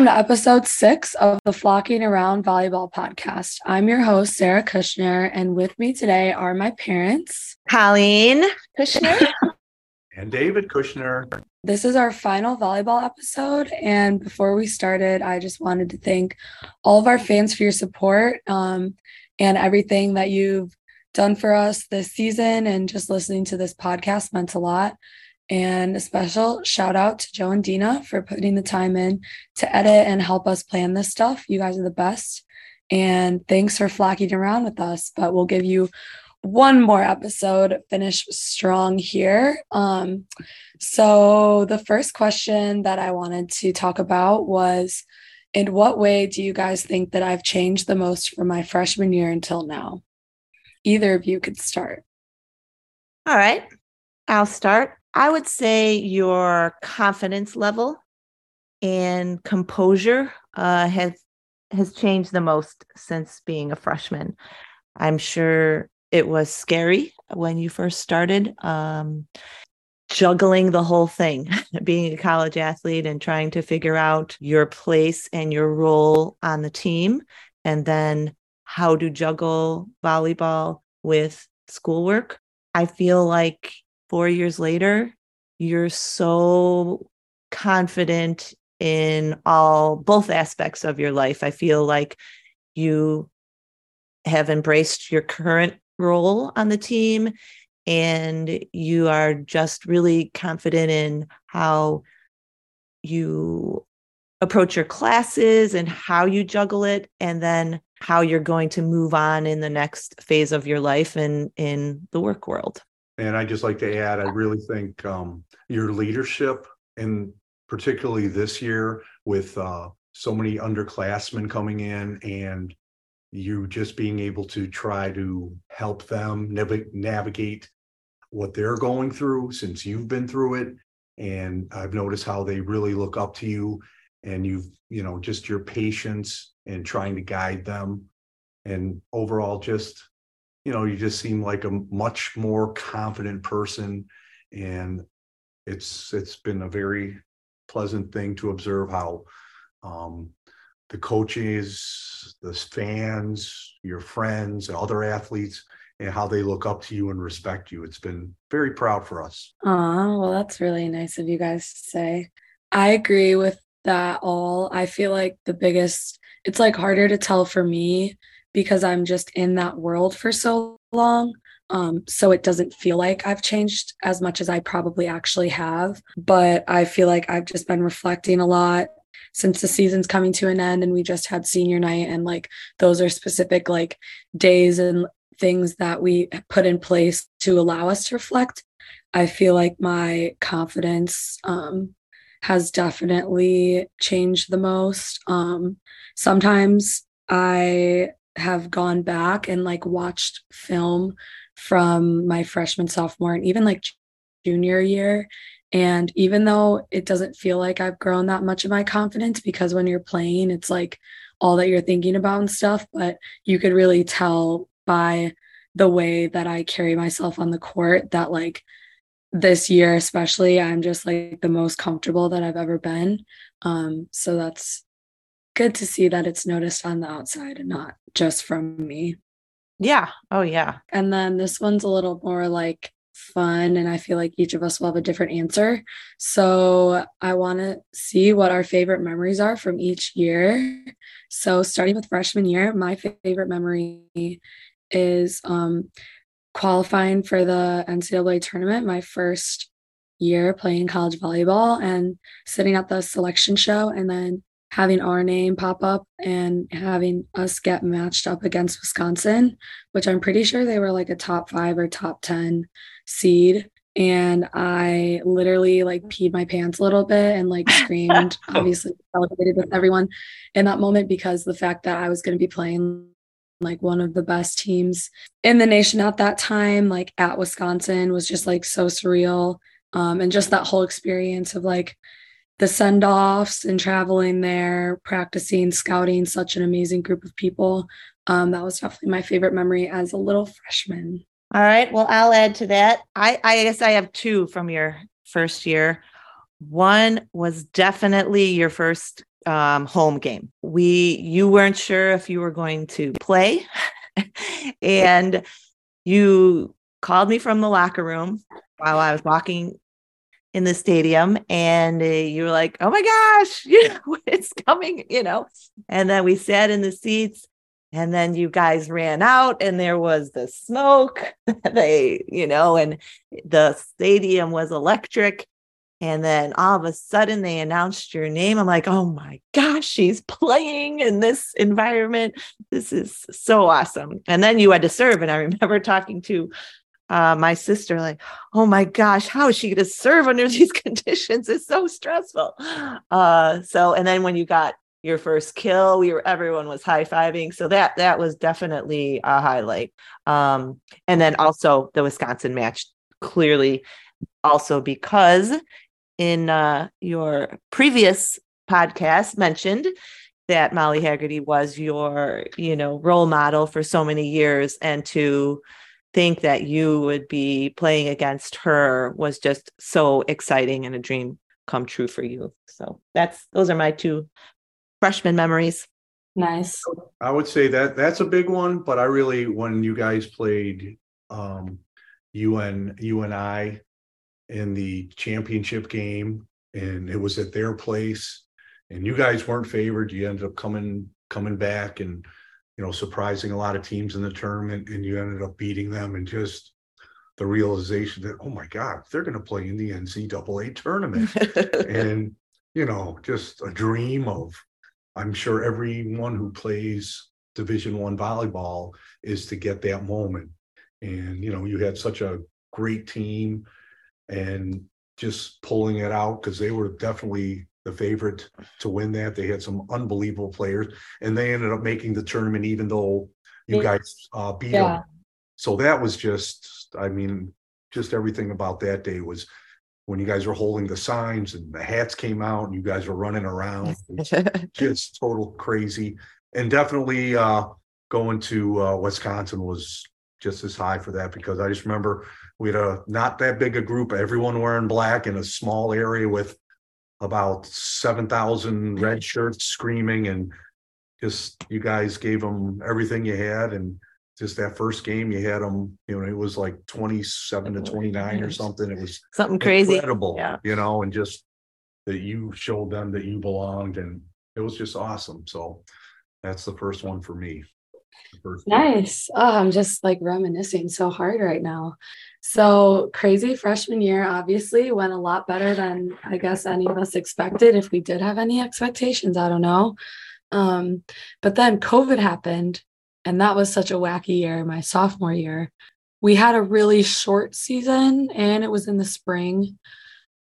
Welcome to episode six of the Flocking Around Volleyball podcast. I'm your host, Sarah Kushner, and with me today are my parents, Colleen Kushner, and David Kushner. This is our final volleyball episode. And before we started, I just wanted to thank all of our fans for your support um, and everything that you've done for us this season. And just listening to this podcast meant a lot. And a special shout out to Joe and Dina for putting the time in to edit and help us plan this stuff. You guys are the best. And thanks for flocking around with us. But we'll give you one more episode, finish strong here. Um, so, the first question that I wanted to talk about was In what way do you guys think that I've changed the most from my freshman year until now? Either of you could start. All right, I'll start. I would say your confidence level and composure uh, has has changed the most since being a freshman. I'm sure it was scary when you first started, um, juggling the whole thing, being a college athlete and trying to figure out your place and your role on the team, and then how to juggle volleyball with schoolwork. I feel like four years later, you're so confident in all both aspects of your life. I feel like you have embraced your current role on the team and you are just really confident in how you approach your classes and how you juggle it and then how you're going to move on in the next phase of your life and in the work world and i just like to add i really think um, your leadership and particularly this year with uh, so many underclassmen coming in and you just being able to try to help them nav- navigate what they're going through since you've been through it. And i've noticed how they really look up to you and you've you know just your patience and trying to guide them. And overall just you know you just seem like a much more confident person and it's it's been a very pleasant thing to observe how um, the coaches, the fans, your friends, and other athletes, and how they look up to you and respect you. It's been very proud for us. Oh, well, that's really nice of you guys to say. I agree with that all. I feel like the biggest, it's like harder to tell for me because I'm just in that world for so long. Um, so it doesn't feel like I've changed as much as I probably actually have. But I feel like I've just been reflecting a lot since the season's coming to an end and we just had senior night and like those are specific like days and things that we put in place to allow us to reflect i feel like my confidence um, has definitely changed the most um, sometimes i have gone back and like watched film from my freshman sophomore and even like junior year and even though it doesn't feel like I've grown that much of my confidence, because when you're playing, it's like all that you're thinking about and stuff, but you could really tell by the way that I carry myself on the court that, like, this year, especially, I'm just like the most comfortable that I've ever been. Um, so that's good to see that it's noticed on the outside and not just from me. Yeah. Oh, yeah. And then this one's a little more like fun and I feel like each of us will have a different answer. So I want to see what our favorite memories are from each year. So starting with freshman year, my favorite memory is um, qualifying for the NCAA tournament, my first year playing college volleyball and sitting at the selection show and then having our name pop up and having us get matched up against Wisconsin, which I'm pretty sure they were like a top five or top 10 seed. And I literally like peed my pants a little bit and like screamed, obviously celebrated with everyone in that moment because the fact that I was going to be playing like one of the best teams in the nation at that time, like at Wisconsin, was just like so surreal. Um, and just that whole experience of like the send offs and traveling there, practicing, scouting, such an amazing group of people. Um, that was definitely my favorite memory as a little freshman. All right. Well, I'll add to that. I, I guess I have two from your first year. One was definitely your first um, home game. We you weren't sure if you were going to play, and you called me from the locker room while I was walking in the stadium, and uh, you were like, "Oh my gosh, you know it's coming," you know. And then we sat in the seats, and then you guys ran out, and there was the smoke. they, you know, and the stadium was electric and then all of a sudden they announced your name. I'm like, oh my gosh, she's playing in this environment. This is so awesome. And then you had to serve. And I remember talking to uh, my sister, like, oh my gosh, how is she going to serve under these conditions? It's so stressful. Uh, so, and then when you got your first kill, we were everyone was high fiving. So that that was definitely a highlight. Um, and then also the Wisconsin match clearly also because in uh, your previous podcast mentioned that Molly Haggerty was your, you know, role model for so many years and to think that you would be playing against her was just so exciting and a dream come true for you. So that's those are my two freshman memories. Nice. I would say that that's a big one, but I really when you guys played um UN UNI in the championship game and it was at their place and you guys weren't favored you ended up coming coming back and you know surprising a lot of teams in the tournament and you ended up beating them and just the realization that oh my god they're going to play in the ncaa tournament. And you know just a dream of i'm sure everyone who plays division one volleyball is to get that moment. And you know you had such a great team and just pulling it out because they were definitely the favorite to win that. They had some unbelievable players, and they ended up making the tournament even though you guys uh, beat yeah. them. So that was just, I mean, just everything about that day was when you guys were holding the signs and the hats came out and you guys were running around, just total crazy. And definitely uh, going to uh, Wisconsin was just as high for that because I just remember we had a not that big a group, everyone wearing black in a small area with about 7,000 red shirts screaming and just you guys gave them everything you had and just that first game you had them you know it was like 27 to 29 or something. It was something crazy. incredible yeah. you know and just that you showed them that you belonged and it was just awesome. So that's the first one for me Nice. Oh, I'm just like reminiscing so hard right now. So crazy freshman year obviously went a lot better than I guess any of us expected. If we did have any expectations, I don't know. Um, but then COVID happened, and that was such a wacky year, my sophomore year. We had a really short season and it was in the spring.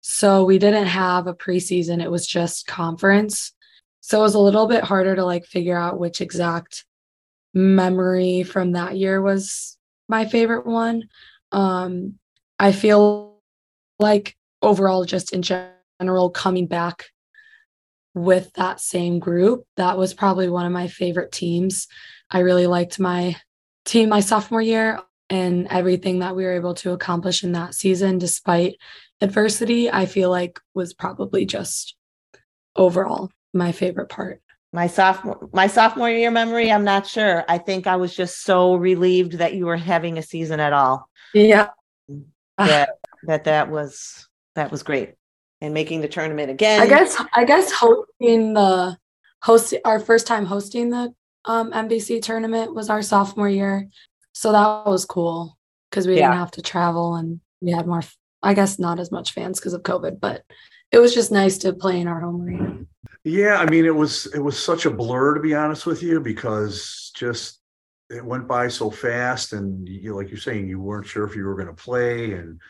So we didn't have a preseason, it was just conference. So it was a little bit harder to like figure out which exact memory from that year was my favorite one. Um, I feel like overall, just in general, coming back with that same group, that was probably one of my favorite teams. I really liked my team my sophomore year and everything that we were able to accomplish in that season, despite adversity, I feel like was probably just overall my favorite part my sophomore my sophomore year memory i'm not sure. I think i was just so relieved that you were having a season at all. Yeah. That that, that was that was great. And making the tournament again. I guess i guess hosting the host our first time hosting the um MVC tournament was our sophomore year. So that was cool because we yeah. didn't have to travel and we had more i guess not as much fans because of covid but it was just nice to play in our home arena yeah, I mean, it was it was such a blur to be honest with you because just it went by so fast, and you like you're saying, you weren't sure if you were going to play, and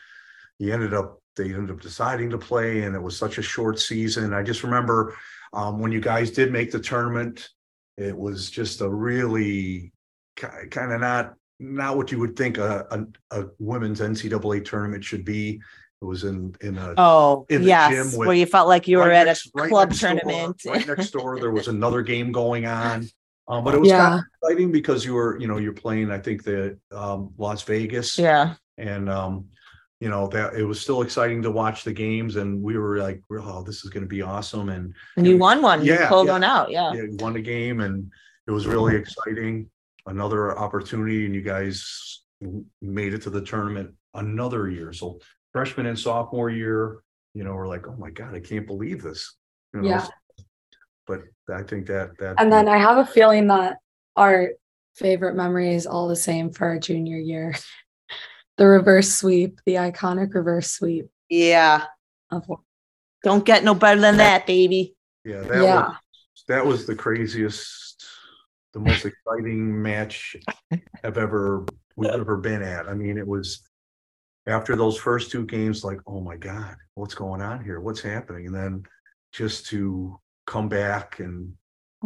you ended up they ended up deciding to play, and it was such a short season. I just remember um, when you guys did make the tournament, it was just a really kind of not not what you would think a, a, a women's NCAA tournament should be. It was in in a oh in yes, with, where you felt like you were right at next, a club right tournament. Door, right next door, there was another game going on. Um, but it was yeah. kind of exciting because you were, you know, you're playing. I think the um, Las Vegas. Yeah. And um, you know that it was still exciting to watch the games and we were like oh this is going to be awesome and And you won one. You Yeah, pulled yeah. one out. Yeah. yeah, we won a game and it was really exciting another opportunity and you guys made it to the tournament another year so freshman and sophomore year you know we're like oh my god i can't believe this you know Yeah. but i think that that And then I have a feeling that our favorite memory is all the same for our junior year. The reverse sweep, the iconic reverse sweep Yeah. of Don't get no better than that, baby. yeah that Yeah. was that was the craziest the most exciting match i've ever we've ever been at i mean it was after those first two games like oh my god what's going on here? What's happening? And then just to come back and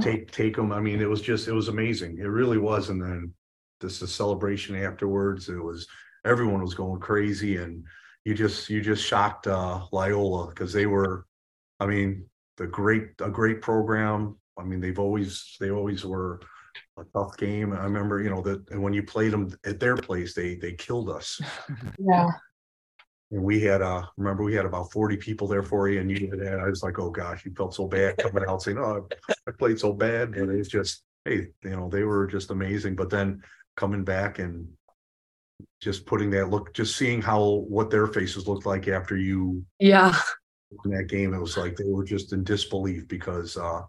take take them i mean it was just it was amazing. It really was. And then this the celebration afterwards. It was everyone was going crazy and you just you just shocked uh Loyola because they were i mean the great a great program. I mean they've always they always were a tough game i remember you know that when you played them at their place they they killed us yeah. and we had uh remember we had about 40 people there for you and you did that i was like oh gosh you felt so bad coming out saying oh i played so bad and it's just hey you know they were just amazing but then coming back and just putting that look just seeing how what their faces looked like after you Yeah. in that game it was like they were just in disbelief because uh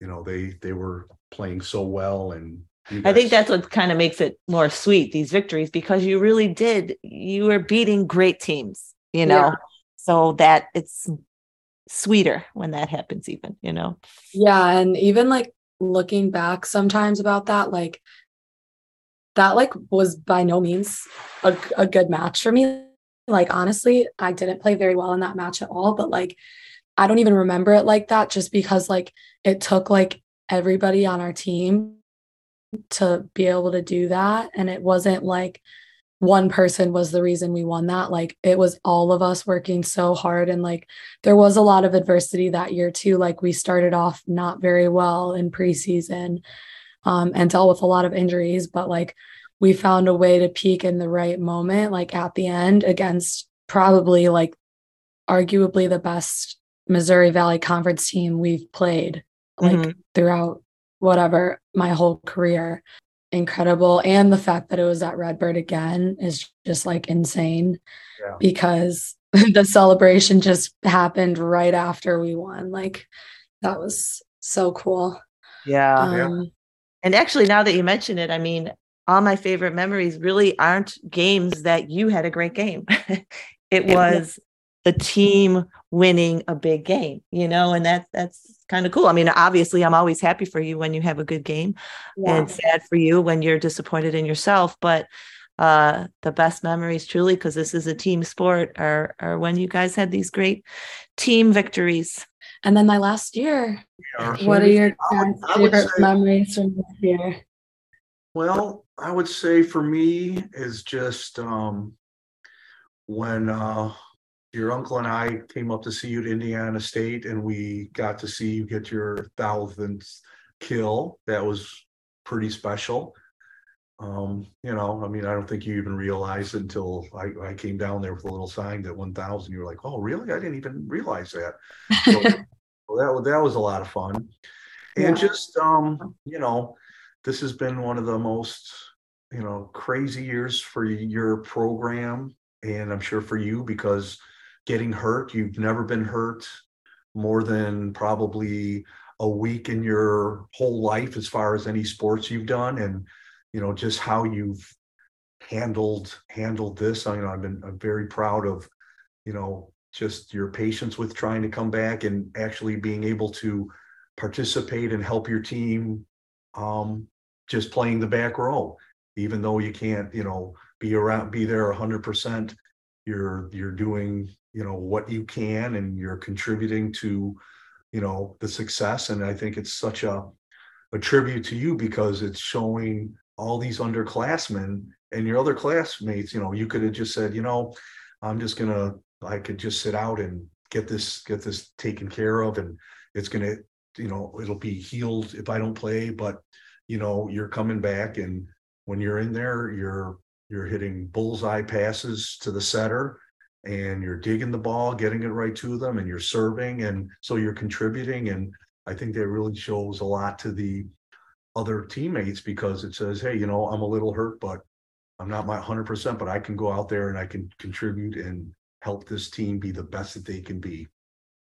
you know they they were playing so well and you I think that's what kind of makes it more sweet, these victories, because you really did, you were beating great teams, you know, Yeah. so that it's sweeter when that happens, even, you know. Yeah. And even like looking back sometimes about that, like that like was by no means a, a good match for me. Like honestly, I didn't play very well in that match at all, but like I don't even remember it like that just because like it took like everybody on our team to be able to do that. And it wasn't like one person was the reason we won that. Like it was all of us working so hard. And like there was a lot of adversity that year too. Like we started off not very well in preseason um, and dealt with a lot of injuries, but like we found a way to peak in the right moment, like at the end against probably like arguably the best Missouri Valley Conference team we've played like Mhm. throughout whatever my whole career. Incredible. And the fact that it was at Redbird again is just like insane Yeah. because the celebration just happened right after we won. Like that was so cool. Yeah. Yeah. Um, And actually, now that you mention it, I mean, all my favorite memories really aren't games that you had a great game. it was the team winning a big game, you know, and that that's kind of cool. I mean, obviously, I'm always happy for you when you have a good game yeah. and sad for you when you're disappointed in yourself. But uh, the best memories, truly, because this is a team sport, are are when you guys had these great team victories. And then my last year, Or- what are your I would- guys' I would favorite say- memories from this year? Well, I would say for me is just um when uh your uncle and I came up to see you at Indiana State and we got to see you get your thousandth kill. That was pretty special. Um, you know, I mean, I don't think you even realized until I, I came down there with a little sign that one thousand. You were like, "Oh, really? I didn't even realize that." So, well, that was that was a lot of fun, and Yeah. just um, you know, this has been one of the most you know crazy years for your program, and I'm sure for you because getting hurt, you've never been hurt more than probably a week in your whole life as far as any sports you've done, and you know just how you've handled handled this. I you know I've been I'm very proud of you know just your patience with trying to come back and actually being able to participate and help your team um just playing the back row even though you can't you know be around be there 100% you're you're doing you know what you can and you're contributing to you know the success. And i think it's such a a tribute to you because it's showing all these underclassmen and your other classmates you know you could have just said you know i'm just gonna i could just sit out and get this get this taken care of and it's gonna you know it'll be healed if i don't play. But you know you're coming back and when you're in there you're you're hitting bullseye passes to the setter and you're digging the ball, getting it right to them, and you're serving. And so you're contributing. And I think that really shows a lot to the other teammates because it says, hey, you know, I'm a little hurt, but I'm not my 100%, but I can go out there and I can contribute and help this team be the best that they can be.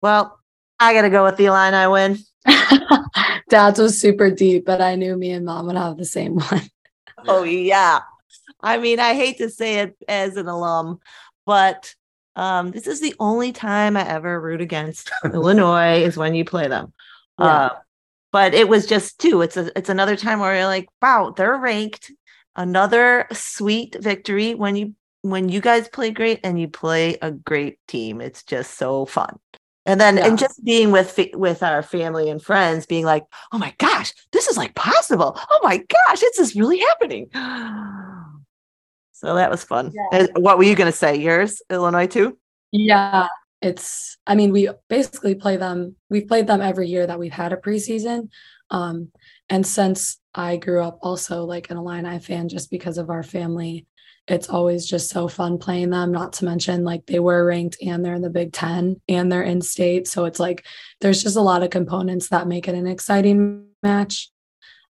Well, I got to go with the Illini win. Dad's was super deep, but I knew me and mom would have the same one. Oh, yeah. I mean, I hate to say it as an alum, but um, this is the only time I ever root against Illinois is when you play them. Yeah. Uh, but it was just too. It's a it's another time where you're like, wow, they're ranked. Another sweet victory when you when you guys play great and you play a great team. It's just so fun. And then yeah. and just being with with our family and friends, being like, oh my gosh, this is like possible. Oh my gosh, this is really happening. So that was fun. Yeah. What were you going to say? Yours, Illinois too? Yeah, it's. I mean, we basically play them. We've played them every year that we've had a preseason. Um, and since I grew up also like an Illini fan, just because of our family, it's always just so fun playing them. Not to mention, like they were ranked and they're in the Big Ten and they're in state. So it's like there's just a lot of components that make it an exciting match.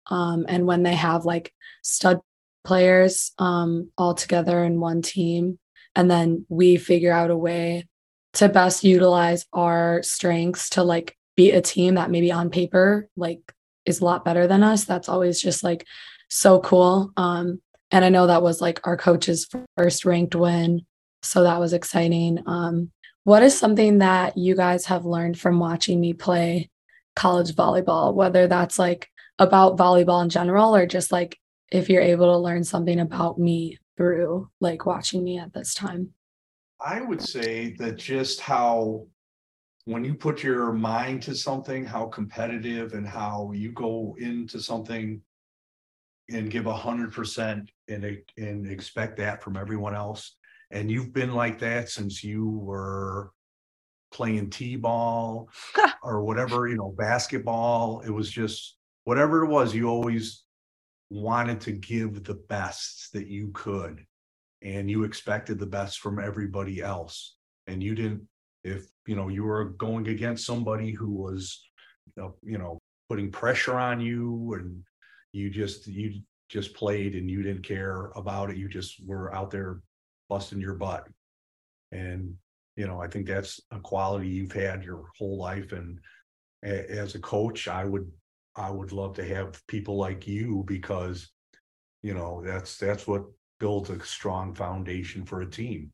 Um, and when they have like stud players um, all together in one team. And then we figure out a way to best utilize our strengths to like beat a team that maybe on paper like is a lot better than us. That's always just like so cool. Um, and I know that was like our coach's first ranked win. So that was exciting. Um, what is something that you guys have learned from watching me play college volleyball, whether that's like about volleyball in general or just like if you're able to learn something about me through like watching me at this time? I would say that just how when you put your mind to something, how competitive and how you go into something and give a hundred percent and and expect that from everyone else. And you've been like that since you were playing t-ball or whatever, you know, basketball. It was just whatever it was, you always wanted to give the best that you could and you expected the best from everybody else. And you didn't if you know you were going against somebody who was uh, you know putting pressure on you and you just you just played and you didn't care about it you just were out there busting your butt. And you know i think that's a quality you've had your whole life. And as a coach i would I would love to have people like you because you know that's that's what builds a strong foundation for a team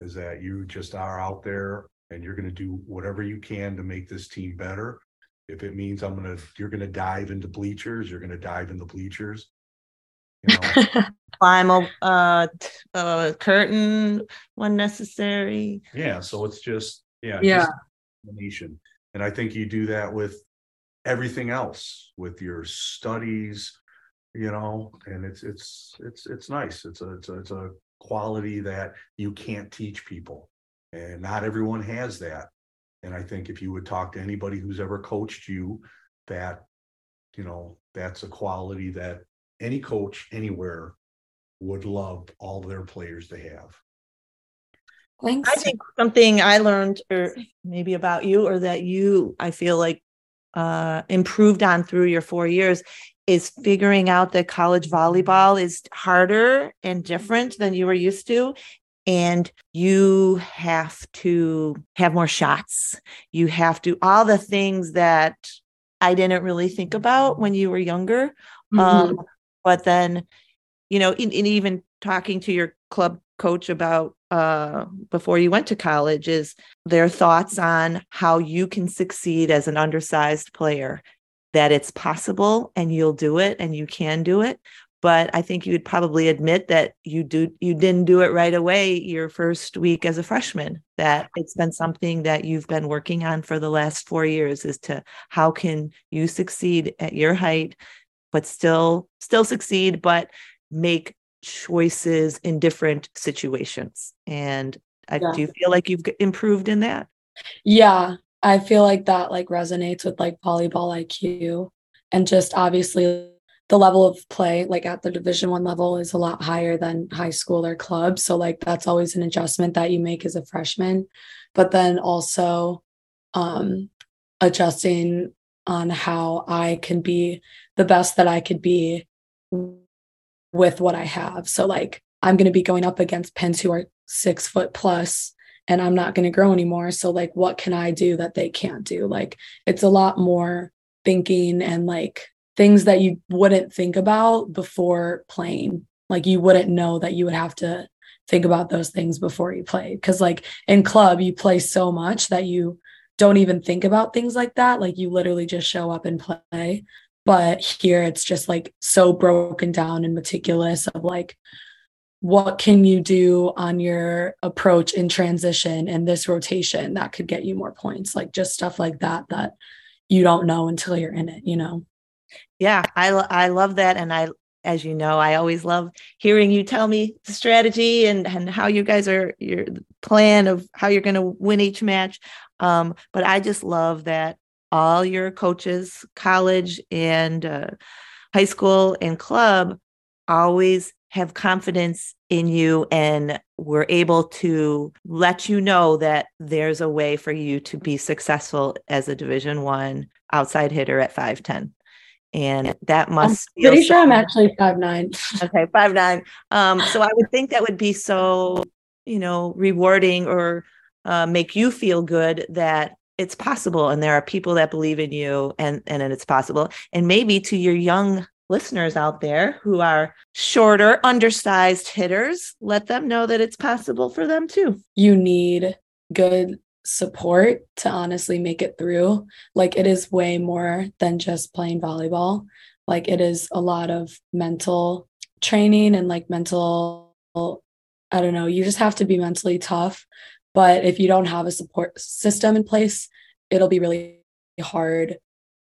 is that you just are out there and you're going to do whatever you can to make this team better. If it means i'm going to you're going to dive into bleachers you're going to dive in the bleachers you know? Climb a uh, uh, curtain when necessary. Yeah so it's just yeah yeah. nation and i think you do that with everything else with your studies you know and it's it's it's it's nice. It's a it's a, it's a quality that you can't teach people and not everyone has that. And i think if you would talk to anybody who's ever coached you that you know that's a quality that any coach anywhere would love all their players to have. Thanks. I think something I learned, or maybe about you, or that you, I feel like uh, improved on through your four years is figuring out that college volleyball is harder and different than you were used to. And you have to have more shots. You have to all the things that i didn't really think about when you were younger. Mm-hmm. um, but then you know in, in even talking to your club coach about uh, before you went to college is their thoughts on how you can succeed as an undersized player that it's possible and you'll do it and you can do it. But i think you'd probably admit that you do you didn't do it right away your first week as a freshman that it's been something that you've been working on for the last 4 years is to how can you succeed at your height but still still succeed but make choices in different situations. And I yeah. do feel like you've improved in that. Yeah, I feel like that like resonates with like volleyball IQ and just obviously the level of play like at the division one level is a lot higher than high school or club so like that's always an adjustment that you make as a freshman but then also um adjusting on how i can be the best that i could be with what i have so like i'm going to be going up against pins who are six foot plus and i'm not going to grow anymore so like what can i do that they can't do like it's a lot more thinking and like things that you wouldn't think about before playing. Like you wouldn't know that you would have to think about those things before you play. Cause like in club, you play so much that you don't even think about things like that. Like you literally just show up and play. But here it's just like so broken down and meticulous of like, what can you do on your approach in transition and this rotation that could get you more points? Like just stuff like that that you don't know until you're in it, you know? Yeah, I I love that, and I, as you know, I always love hearing you tell me the strategy and and how you guys are your plan of how you're going to win each match. Um, but I just love that all your coaches, college and uh, high school and club, always have confidence in you and we're able to let you know that there's a way for you to be successful as a division one outside hitter at 510 and that must I'm pretty sure so- I'm actually five nine. okay, five nine. Um, so I would think that would be so, you know, rewarding or uh, make you feel good that it's possible and there are people that believe in you and and it's possible. And maybe to your young listeners out there who are shorter, undersized hitters, let them know that it's possible for them too. You need good support to honestly make it through. Like it is way more than just playing volleyball. Like it is a lot of mental training and like mental, I don't know, you just have to be mentally tough. But if you don't have a support system in place, it'll be really hard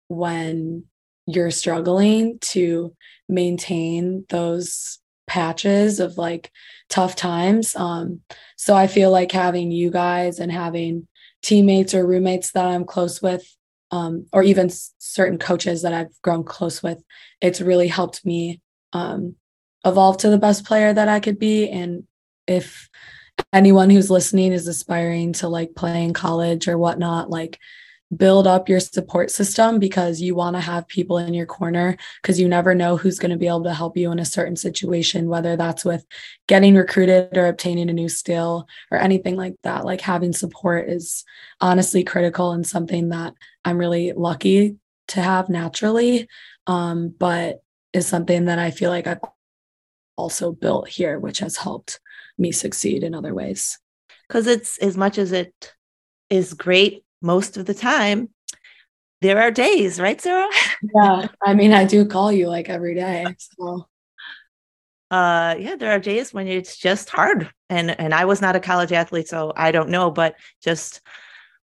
when you're struggling to maintain those patches of like tough times. Um, so I feel like having you guys and having teammates or roommates that I'm close with, um, or even certain coaches that I've grown close with, it's really helped me um, evolve to the best player that I could be. And if anyone who's listening is aspiring to like play in college or whatnot, like build up your support system because you want to have people in your corner because you never know who's going to be able to help you in a certain situation whether that's with getting recruited or obtaining a new skill or anything like that. Like having support is honestly critical and something that i'm really lucky to have naturally um, but is something that i feel like i've also built here which has helped me succeed in other ways because it's as much as it is great most of the time there are days, right, Sarah? yeah. I mean, I do call you like every day. So uh yeah, there are days when it's just hard. And and I was not a college athlete, so I don't know, but just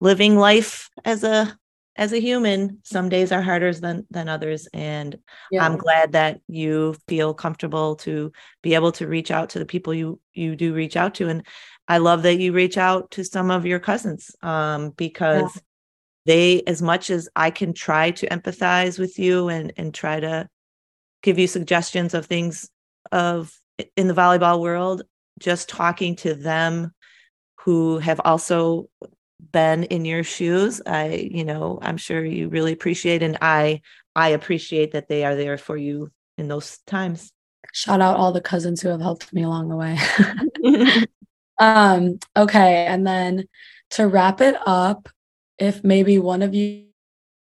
living life as a as a human, some days are harder than than others. And yeah. I'm glad that you feel comfortable to be able to reach out to the people you you do reach out to. And I love that you reach out to some of your cousins um, because yeah. they, as much as I can try to empathize with you and and try to give you suggestions of things of in the volleyball world, just talking to them who have also been in your shoes. I you know i'm sure you really appreciate and i i appreciate that they are there for you in those times. Shout out all the cousins who have helped me along the way. Um okay and then to wrap it up if maybe one of you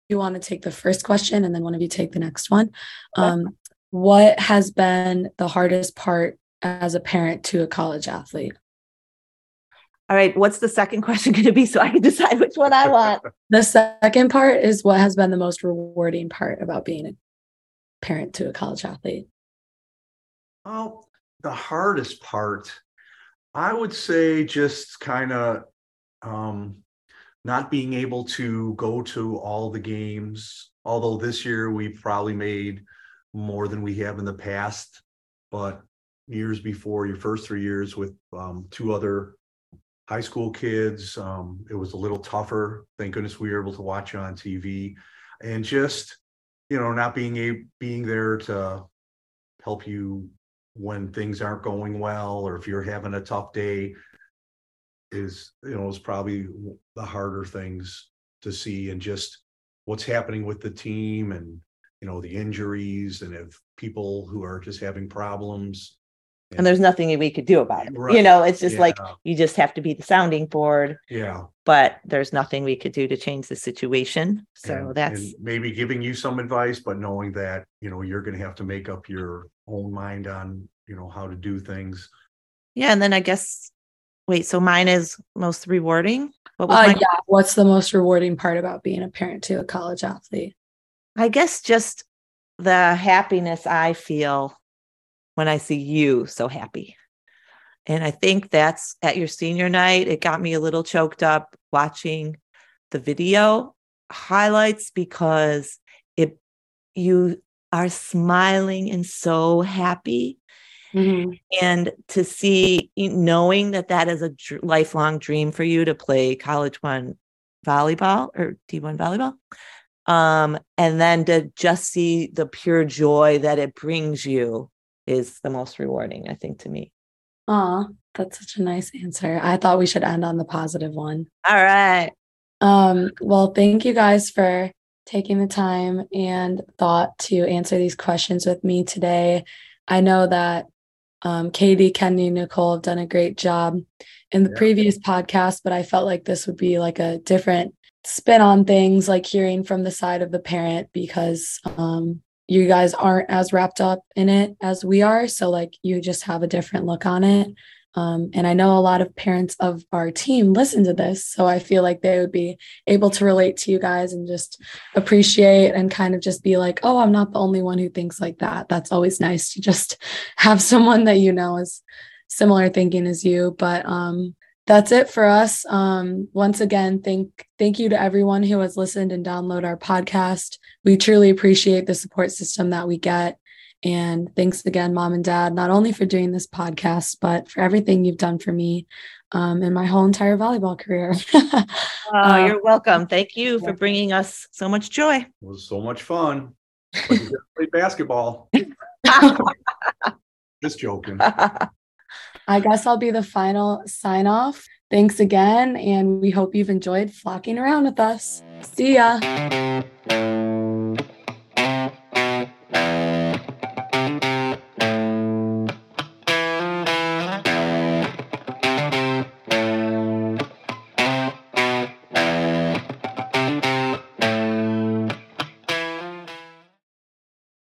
you want to take the first question and then one of you take the next one um what has been the hardest part as a parent to a college athlete all right, what's the second question going to be so I can decide which one I want? the second part is what has been the most rewarding part about being a parent to a college athlete? Oh, the hardest part, I would say just kind of um, not being able to go to all the games. Although this year we probably made more than we have in the past, but years before your first three years with um, two other high school kids. Um, it was a little tougher. Thank goodness we were able to watch it on TV. And just you know, not being a being there to help you when things aren't going well or if you're having a tough day is you know is probably the harder things to see and just what's happening with the team and you know the injuries and if people who are just having problems and there's nothing we could do about it. You know, it's just like you just have to be the sounding board, yeah but there's nothing we could do to change the situation. So and- that's and maybe giving you some advice but knowing that you know you're going to have to make up your own mind on you know how to do things yeah. And then I guess wait, so mine is most rewarding. What was Uh, mine? yeah. What's the most rewarding part about being a parent to a college athlete? I guess just the happiness I feel when I see you so happy. And I think that's at your senior night. It got me a little choked up watching the video highlights because it you are smiling and so happy and to see knowing that that is a dr- lifelong dream for you to play college one volleyball or d1 volleyball um and then to just see the pure joy that it brings you is the most rewarding i think to me Aw, that's such a nice answer. I thought we should end on the positive one. all right Um, well, thank you guys for taking the time and thought to answer these questions with me today. I know that um, Katie, Kenny, Nicole have done a great job in the Yeah. previous podcast, but I felt like this would be like a different spin on things, like hearing from the side of the parent because um, you guys aren't as wrapped up in it as we are. So, like, you just have a different look on it. Um, and I know a lot of parents of our team listen to this. So I feel like they would be able to relate to you guys and just appreciate and kind of just be like, oh, I'm not the only one who thinks like that. That's always nice to just have someone that you know is similar thinking as you. But um, that's it for us. Um, once again, thank thank you to everyone who has listened and download our podcast. We truly appreciate the support system that we get. And thanks again, mom and dad, not only for doing this podcast, but for everything you've done for me um, in my whole entire volleyball career. oh Uh, you're welcome thank you for bringing us so much joy it was so much fun Like played basketball just joking I guess I'll be the final sign off. Thanks again. And we hope you've enjoyed flocking around with us. See ya.